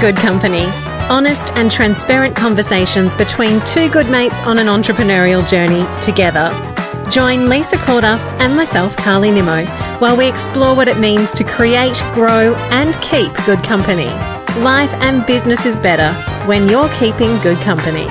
Good Company. Honest and transparent conversations between two good mates on an entrepreneurial journey together. Join Lisa Corduff and myself, Karly Nimmo, while we explore what it means to create, grow, and keep good company. Life and business is better when you're keeping good company.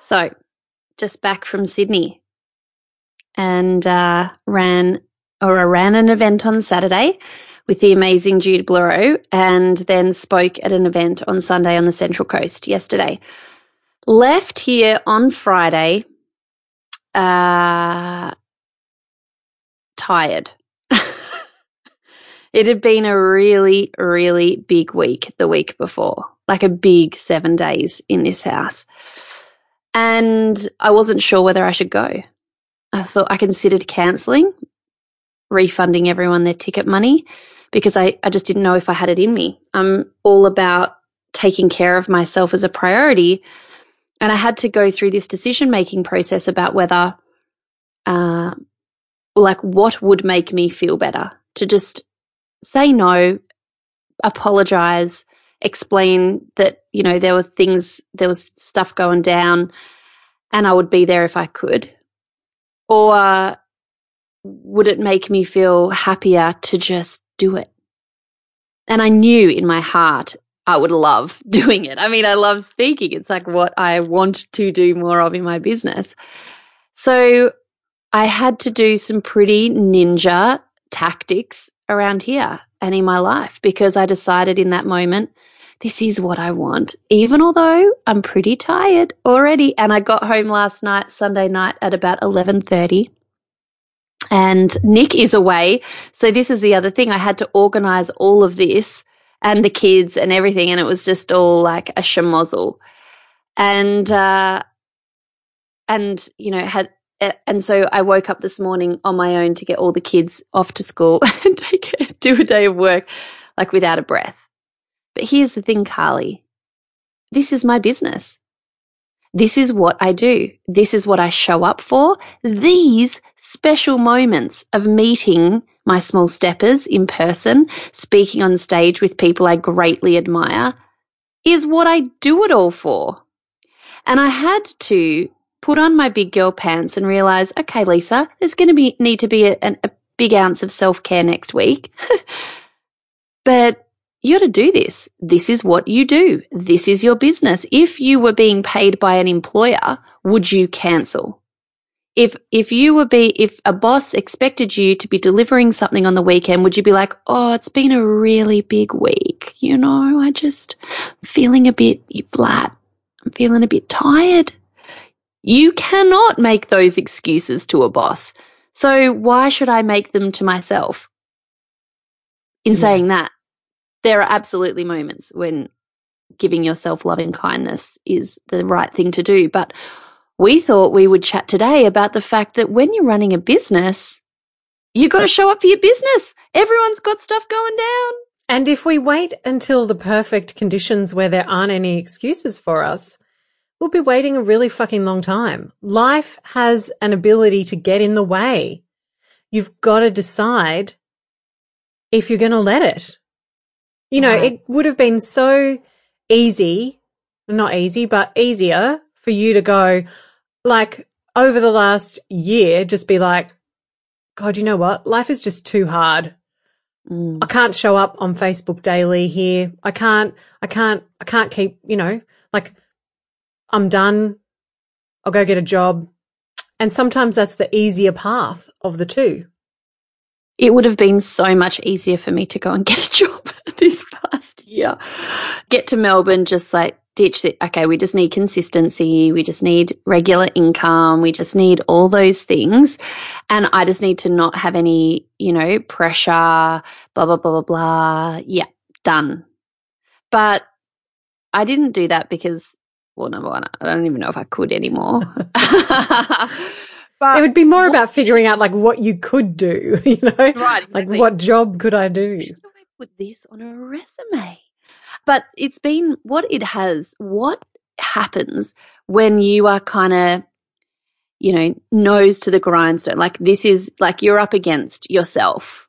So, just back from Sydney and uh, ran or I ran an event on Saturday with the amazing Jude Blereau and then spoke at an event on Sunday on the Central Coast yesterday. Left here on Friday, uh, tired. it had been a really, really big week the week before, like a big seven days in this house. And I wasn't sure whether I should go. I thought I considered cancelling, refunding everyone their ticket money because I, I just didn't know if I had it in me. I'm all about taking care of myself as a priority. And I had to go through this decision making process about whether, uh, like, what would make me feel better to just say no, apologize, explain that, you know, there were things, there was stuff going down and I would be there if I could. Or would it make me feel happier to just do it? And I knew in my heart I would love doing it. I mean, I love speaking. It's like what I want to do more of in my business. So I had to do some pretty ninja tactics around here and in my life because I decided in that moment, this is what I want, even although I'm pretty tired already. And I got home last night, Sunday night at about 1130 and Nick is away. So this is the other thing. I had to organize all of this and the kids and everything. And it was just all like a schmozzle. And, uh, and, you know, had, and so I woke up this morning on my own to get all the kids off to school and take do a day of work, like without a breath. But here's the thing, Karly. This is my business. This is what I do. This is what I show up for. These special moments of meeting my small steppers in person, speaking on stage with people I greatly admire, is what I do it all for. And I had to put on my big girl pants and realize, okay, Lisa, there's going to be need to be a, a big ounce of self care next week. but you got to do this. This is what you do. This is your business. If you were being paid by an employer, would you cancel? If if you were be if a boss expected you to be delivering something on the weekend, would you be like, "Oh, it's been a really big week. You know, I just I'm feeling a bit flat. I'm feeling a bit tired." You cannot make those excuses to a boss. So why should I make them to myself? In yes. saying that, there are absolutely moments when giving yourself loving kindness is the right thing to do. But we thought we would chat today about the fact that when you're running a business, you've got to show up for your business. Everyone's got stuff going down. And if we wait until the perfect conditions where there aren't any excuses for us, we'll be waiting a really fucking long time. Life has an ability to get in the way. You've got to decide if you're going to let it. You know, right. it would have been so easy, not easy, but easier for you to go like over the last year, just be like, God, you know what? Life is just too hard. Mm. I can't show up on Facebook daily here. I can't, I can't, I can't keep, you know, like I'm done. I'll go get a job. And sometimes that's the easier path of the two it would have been so much easier for me to go and get a job this past year. Get to Melbourne, just like ditch it. Okay, we just need consistency. We just need regular income. We just need all those things. And I just need to not have any, you know, pressure, blah, blah, blah, blah, blah. Yeah, done. But I didn't do that because, well, number one, I don't even know if I could anymore. But it would be more about figuring out like what you could do, you know? Right. Exactly. Like what job could I do? Do I put this on a resume? But it's been what it has, what happens when you are kind of, you know, nose to the grindstone. Like this is like you're up against yourself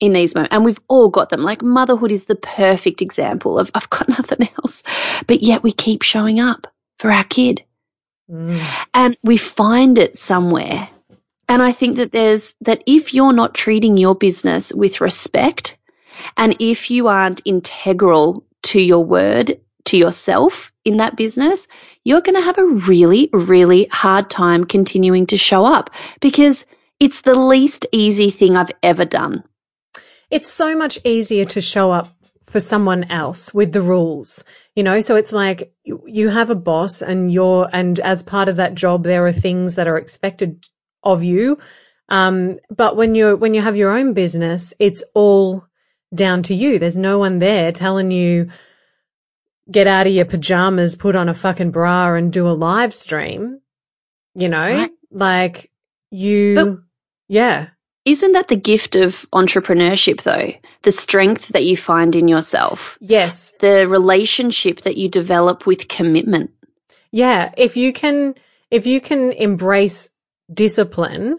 in these moments. And we've all got them. Like motherhood is the perfect example of I've got nothing else. But yet we keep showing up for our kid. Mm. And we find it somewhere. And I think that there's that if you're not treating your business with respect and if you aren't integral to your word, to yourself in that business, you're going to have a really, really hard time continuing to show up because it's the least easy thing I've ever done. It's so much easier to show up for someone else with the rules, you know? So it's like you, you have a boss and you're, and as part of that job, there are things that are expected of you. Um, but when you're, when you have your own business, it's all down to you. There's no one there telling you, get out of your pajamas, put on a fucking bra and do a live stream, you know, like you, But- yeah. Isn't that the gift of entrepreneurship though? The strength that you find in yourself, Yes. the relationship that you develop with commitment. Yeah. If you can, if you can embrace discipline,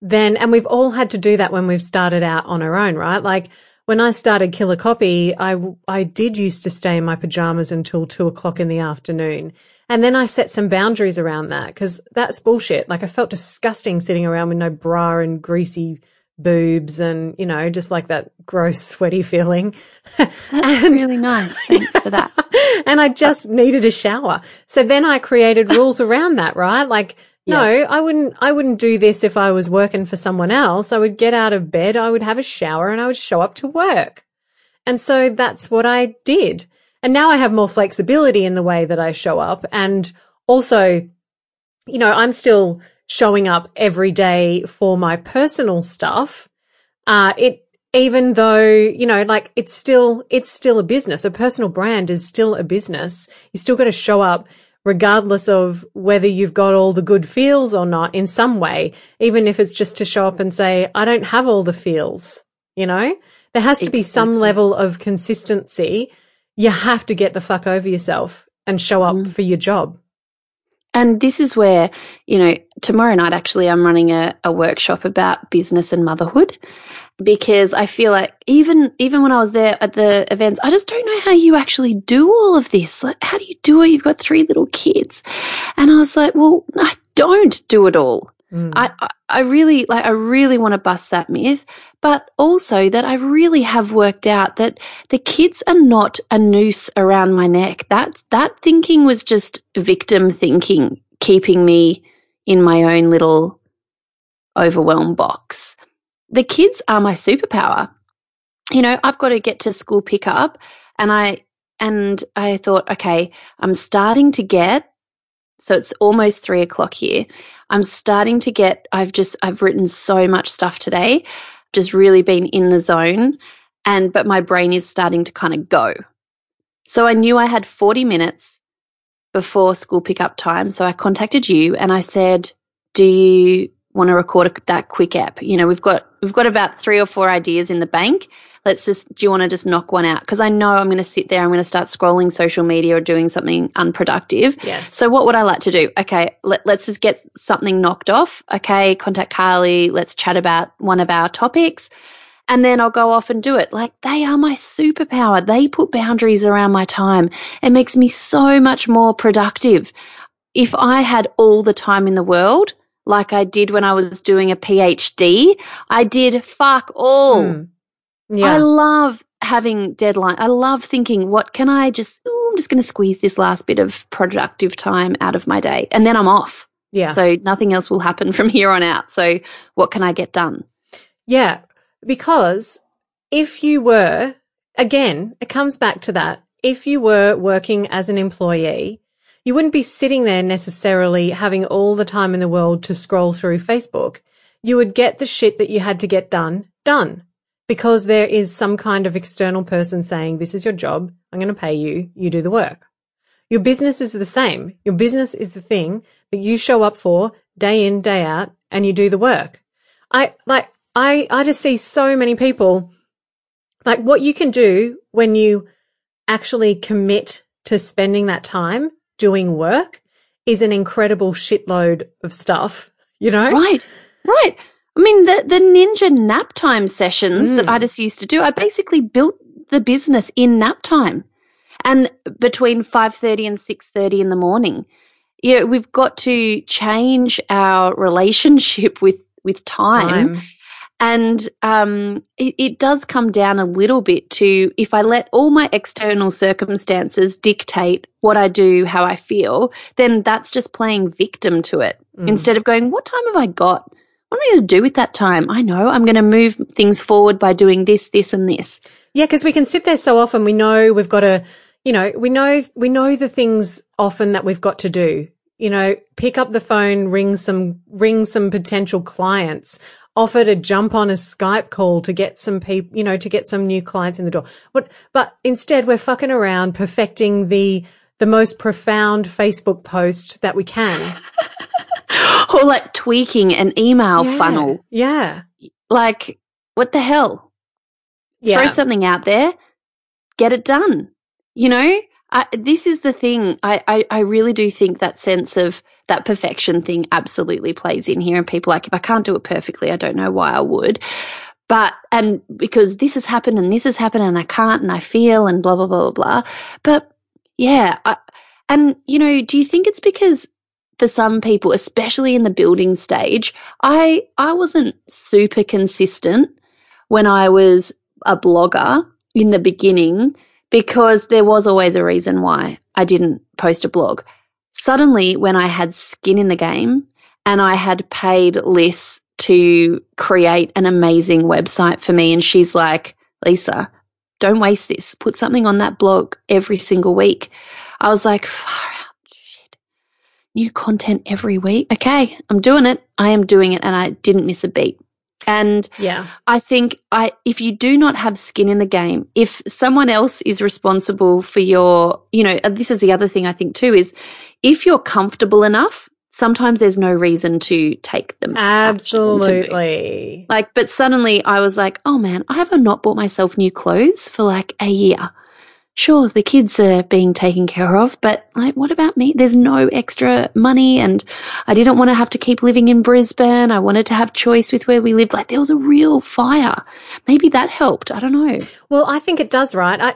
then, and we've all had to do that when we've started out on our own, right? Like when I started Killer Copy, I, I did used to stay in my pajamas until two o'clock in the afternoon. And then I set some boundaries around that because that's bullshit. Like I felt disgusting sitting around with no bra and greasy boobs and, you know, just like that gross, sweaty feeling. That's And- really nice. Thanks for that. and I just needed a shower. So then I created rules around that, right? Like, no, I wouldn't, I wouldn't do this if I was working for someone else. I would get out of bed, I would have a shower and I would show up to work. And so that's what I did. And now I have more flexibility in the way that I show up. And also, you know, I'm still showing up every day for my personal stuff. Uh, it, even though, you know, like it's still, it's still a business. A personal brand is still a business. You still got to show up regardless of whether you've got all the good feels or not in some way, even if it's just to show up and say, I don't have all the feels, you know, there has to be some level of consistency. You have to get the fuck over yourself and show up Mm. for your job. And this is where, you know, tomorrow night actually I'm running a, a workshop about business and motherhood because I feel like even even when I was there at the events, I just don't know how you actually do all of this. Like how do you do it? You've got three little kids. And I was like, well, I don't do it all. Mm. I, I, really like I really want to bust that myth, but also that I really have worked out that the kids are not a noose around my neck. That that thinking was just victim thinking, keeping me in my own little overwhelmed box. The kids are my superpower. You know, I've got to get to school pickup and I and I thought, okay, I'm starting to get so it's almost three o'clock here. I'm starting to get, I've just, I've written so much stuff today, just really been in the zone. And, but my brain is starting to kind of go. So I knew I had 40 minutes before school pickup time. So I contacted you and I said, do you want to record that quick app? You know, we've got, we've got about three or four ideas in the bank. Let's just, do you want to just knock one out? Because I know I'm going to sit there, I'm going to start scrolling social media or doing something unproductive. yes. So what would I like to do? Okay, let, let's just get something knocked off. Okay, contact Karly. Let's chat about one of our topics. And then I'll go off and do it. Like they are my superpower. They put boundaries around my time. It makes me so much more productive. If I had all the time in the world, like I did when I was doing a PhD, I did fuck all. Mm. Yeah. I love having deadline. I love thinking, what can I just, ooh, I'm just going to squeeze this last bit of productive time out of my day and then I'm off. yeah. So nothing else will happen from here on out. So what can I get done? Yeah, because if you were, again, it comes back to that. If you were working as an employee, you wouldn't be sitting there necessarily having all the time in the world to scroll through Facebook. You would get the shit that you had to get done, done. Because there is some kind of external person saying, this is your job. I'm going to pay you. You do the work. Your business is the same. Your business is the thing that you show up for day in, day out, and you do the work. I like, I, I just see so many people like what you can do when you actually commit to spending that time doing work is an incredible shitload of stuff, you know? Right. Right. I mean, the, the ninja nap time sessions Mm. that I just used to do, I basically built the business in nap time and between 5.30 and 6.30 in the morning. You know, we've got to change our relationship with, with time. And um, it, it does come down a little bit to if I let all my external circumstances dictate what I do, how I feel, then that's just playing victim to it. Mm. Instead of going, what time have I got? What am I going to do with that time? I know I'm going to move things forward by doing this, this, and this. Yeah, because we can sit there so often. We know we've got to, you know, we know we know the things often that we've got to do. You know, pick up the phone, ring some ring some potential clients, offer to jump on a Skype call to get some people, you know, to get some new clients in the door. But but instead, we're fucking around perfecting the the most profound Facebook post that we can. Or like tweaking an email Yeah. funnel. Yeah. Like, what the hell? Yeah. throw something out there, get it done. You know, I, this is the thing. I, I, I really do think that sense of that perfection thing absolutely plays in here. And people like, if I can't do it perfectly, I don't know why I would. But, and because this has happened and this has happened and I can't and I feel and blah, blah, blah, blah, blah. But yeah. I, and, you know, do you think it's because for some people, especially in the building stage, I, I wasn't super consistent when I was a blogger in the beginning because there was always a reason why I didn't post a blog. Suddenly, when I had skin in the game and I had paid Liz to create an amazing website for me, and she's like, Lisa, don't waste this. Put something on that blog every single week. I was like, far out. New content every week. Okay, I'm doing it. I am doing it, and I didn't miss a beat. And yeah. I think I if you do not have skin in the game, if someone else is responsible for your, you know, this is the other thing I think too is if you're comfortable enough, sometimes there's no reason to take them. action to move. Absolutely. Like, but suddenly I was like, oh man, I have not bought myself new clothes for like a year. Sure, the kids are being taken care of, but like, what about me? There's no extra money, and I didn't want to have to keep living in Brisbane. I wanted to have choice with where we lived. Like, there was a real fire. Maybe that helped. I don't know. Well, I think it does, right? I,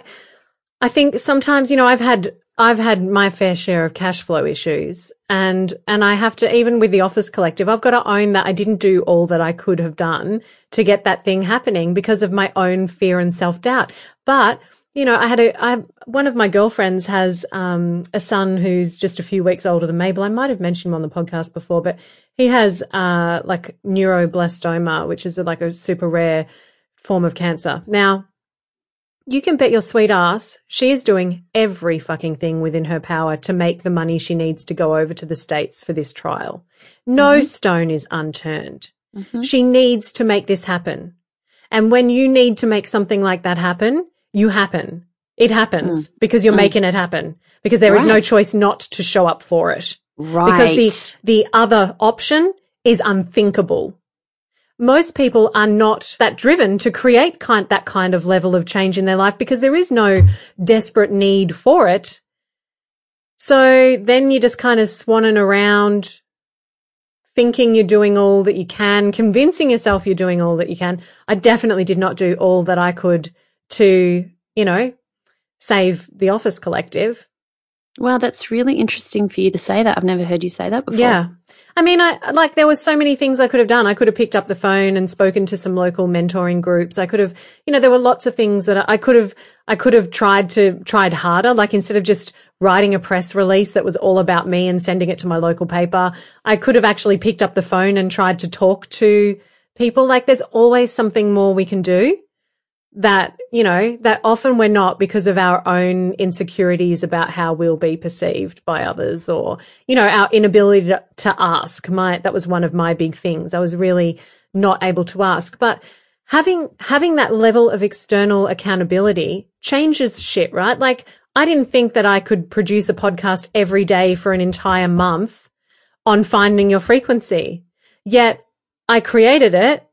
I think sometimes, you know, I've had, I've had my fair share of cash flow issues and, and I have to, even with the office collective, I've got to own that I didn't do all that I could have done to get that thing happening because of my own fear and self doubt. But, you know, I had a, I, one of my girlfriends has, um, a son who's just a few weeks older than Mabel. I might have mentioned him on the podcast before, but he has, uh, like neuroblastoma, which is like a super rare form of cancer. Now, you can bet your sweet ass she is doing every fucking thing within her power to make the money she needs to go over to the States for this trial. No stone is unturned. She needs to make this happen. And when you need to make something like that happen, you happen. It happens mm. because you're mm. making it happen because there is no choice not to show up for it Right. because the the other option is unthinkable. Most people are not that driven to create kind that kind of level of change in their life because there is no desperate need for it. So then you're just kind of swanning around thinking you're doing all that you can, convincing yourself you're doing all that you can. I definitely did not do all that I could to, you know, save the office collective. wow, that's really interesting for you to say that. I've never heard you say that before. Yeah. I mean, I like there were so many things I could have done. I could have picked up the phone and spoken to some local mentoring groups. I could have, you know, there were lots of things that I could have, I could have tried to tried harder. Like instead of just writing a press release that was all about me and sending it to my local paper, I could have actually picked up the phone and tried to talk to people. Like there's always something more we can do that, you know, that often we're not because of our own insecurities about how we'll be perceived by others or, you know, our inability to, to ask. My, that was one of my big things. I was really not able to ask, but having, having that level of external accountability changes shit, right? Like I didn't think that I could produce a podcast every day for an entire month on finding your frequency. Yet I created it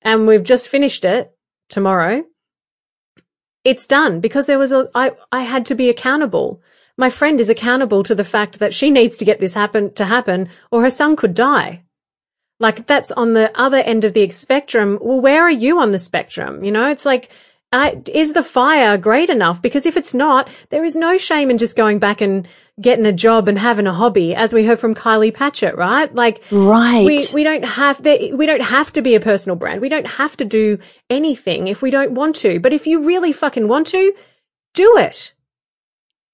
and we've just finished it tomorrow. It's done because there was a, I, I had to be accountable. My friend is accountable to the fact that she needs to get this happen to happen or her son could die. Like that's on the other end of the spectrum. Well, where are you on the spectrum? You know, it's like, is the fire great enough? Because if it's not, there is no shame in just going back and getting a job and having a hobby, as we heard from Kylie Patchett, right? Like, right. We, we don't have, we don't have to be a personal brand. We don't have to do anything if we don't want to. But if you really fucking want to, do it.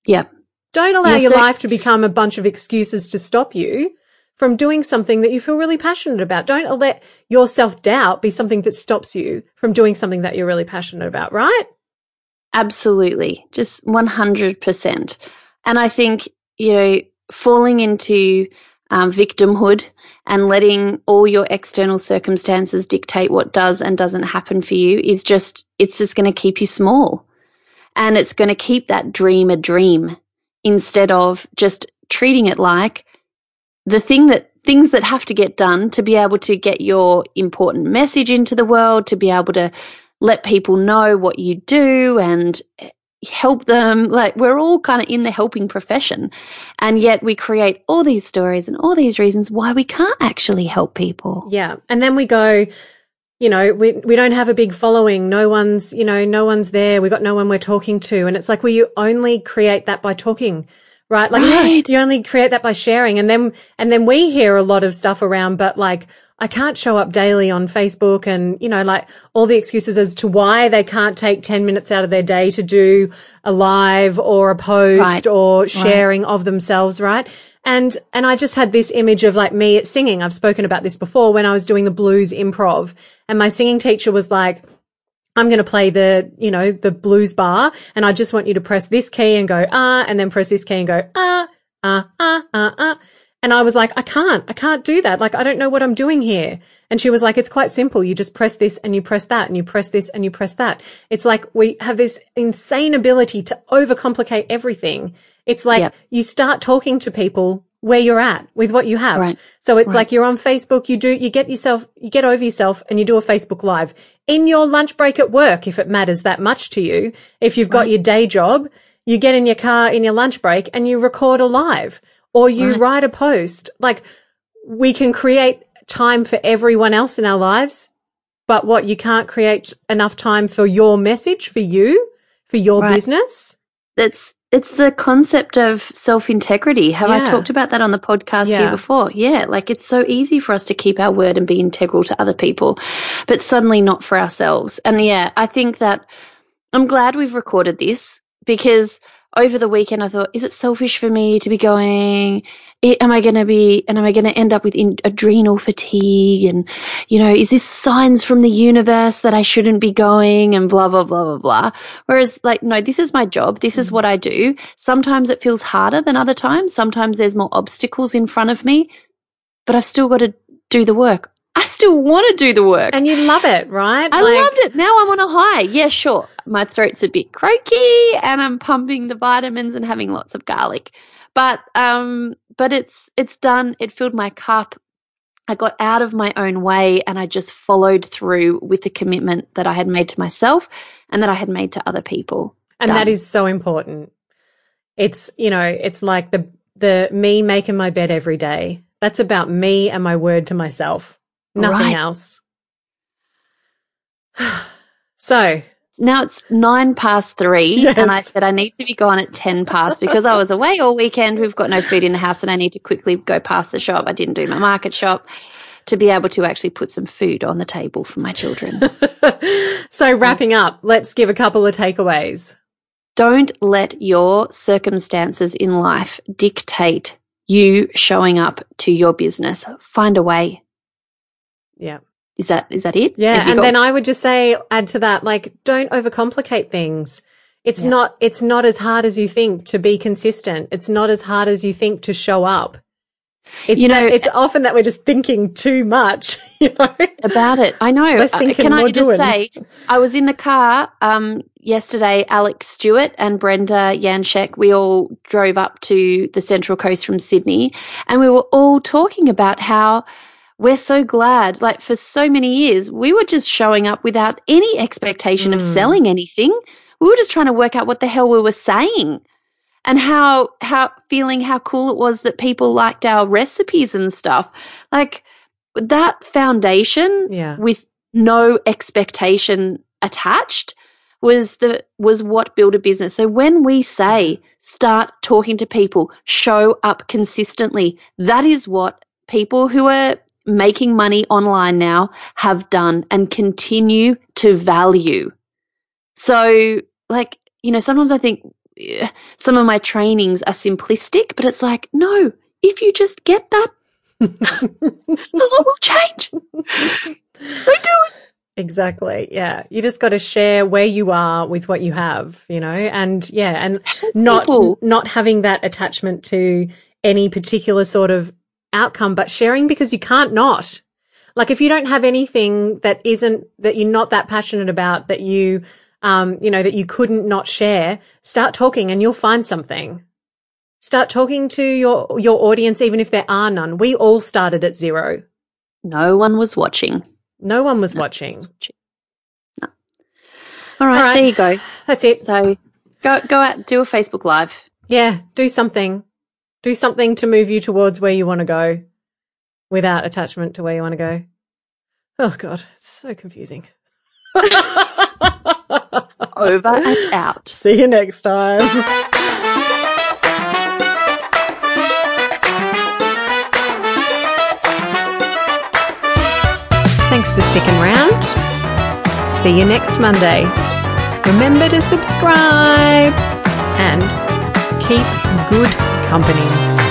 Yep. Don't allow your life to become a bunch of excuses to stop you from doing something that you feel really passionate about. Don't let your self doubt be something that stops you from doing something that you're really passionate about, right? Absolutely. Just 100%. And I think, you know, falling into um, victimhood and letting all your external circumstances dictate what does and doesn't happen for you is just, it's just going to keep you small. And it's going to keep that dream a dream instead of just treating it like the thing that things that have to get done to be able to get your important message into the world, to be able to let people know what you do and help them. Like we're all kind of in the helping profession. And yet we create all these stories and all these reasons why we can't actually help people. Yeah. And then we go, you know, we, we don't have a big following. No one's, you know, no one's there. We got no one we're talking to. And it's like, well, you only create that by talking right? Like right. you only create that by sharing. And then, and then we hear a lot of stuff around, but like, I can't show up daily on Facebook and, you know, like all the excuses as to why they can't take 10 minutes out of their day to do a live or a post right. or sharing right. of themselves, right? And, and I just had this image of like me at singing. I've spoken about this before when I was doing the blues improv and my singing teacher was like, I'm going to play the, you know, the blues bar and I just want you to press this key and go, ah, and then press this key and go, ah, ah, ah, ah, ah. And I was like, I can't, I can't do that. Like, I don't know what I'm doing here. And she was like, it's quite simple. You just press this and you press that and you press this and you press that. It's like we have this insane ability to overcomplicate everything. It's like yep. you start talking to people where you're at with what you have. Right. So it's right. like you're on Facebook, you do, you get yourself, you get over yourself and you do a Facebook live in your lunch break at work, if it matters that much to you. If you've got right. your day job, you get in your car in your lunch break and you record a live or you write a post. Like we can create time for everyone else in our lives, but what you can't create enough time for your message, for you, for your business. That's it's the concept of self integrity. Have yeah. I talked about that on the podcast yeah. here before? Yeah, like it's so easy for us to keep our word and be integral to other people, but suddenly not for ourselves. And yeah, I think that I'm glad we've recorded this because over the weekend I thought, is it selfish for me to be going? Am I going to be, and am I going to end up with adrenal fatigue? And, you know, is this signs from the universe that I shouldn't be going and blah, blah, blah, blah, blah. Whereas, like, no, this is my job. This is mm. what I do. Sometimes it feels harder than other times. Sometimes there's more obstacles in front of me, but I've still got to do the work. I still want to do the work. And you love it, right? I like... loved it. Now I'm on a high. Yeah, sure. My throat's a bit croaky and I'm pumping the vitamins and having lots of garlic. But um but it's it's done. It filled my cup. I got out of my own way and I just followed through with the commitment that I had made to myself and that I had made to other people. And done. that is so important. It's, you know, it's like the the me making my bed every day. That's about me and my word to myself. Nothing right. else. so now it's nine past three, yes. and I said I need to be gone at ten past because I was away all weekend. We've got no food in the house, and I need to quickly go past the shop. I didn't do my market shop to be able to actually put some food on the table for my children. so, wrapping up, let's give a couple of takeaways. Don't let your circumstances in life dictate you showing up to your business. Find a way. Yeah. Is that is that it? Yeah, and got- then I would just say add to that like don't overcomplicate things. It's yeah. not it's not as hard as you think to be consistent. It's not as hard as you think to show up. It's you know, that, it's often that we're just thinking too much, you know, about it. I know. Uh, can I just doing. say, I was in the car um, yesterday. Alexx Stuart and Brenda Janschek, we all drove up to the Central Coast from Sydney, and we were all talking about how we're so glad. Like for so many years, we were just showing up without any expectation mm. of selling anything. We were just trying to work out what the hell we were saying and how, how feeling how cool it was that people liked our recipes and stuff. Like that foundation Yeah. with no expectation attached was the was what built a business. So when we say start talking to people, show up consistently, that is what people who are making money online now have done and continue to value. So like, you know, sometimes I think eh, some of my trainings are simplistic, but it's like, no, if you just get that, the lot will change. So do it. Exactly. Yeah. You just got to share where you are with what you have, you know, and yeah, and not, people. not having that attachment to any particular sort of outcome, but sharing because you can't not. Like if you don't have anything that isn't, that you're not that passionate about, that you, um, you know, that you couldn't not share, start talking and you'll find something. Start talking to your, your audience, even if there are none. We all started at zero. No one was watching. No one was watching. No. All right, All right. there you go. That's it. So go go out, do a Facebook Live. Yeah, do something. Do something to move you towards where you want to go without attachment to where you want to go. Oh God, it's so confusing. Over and out. See you next time. Thanks for sticking around. See you next Monday. Remember to subscribe and keep good company.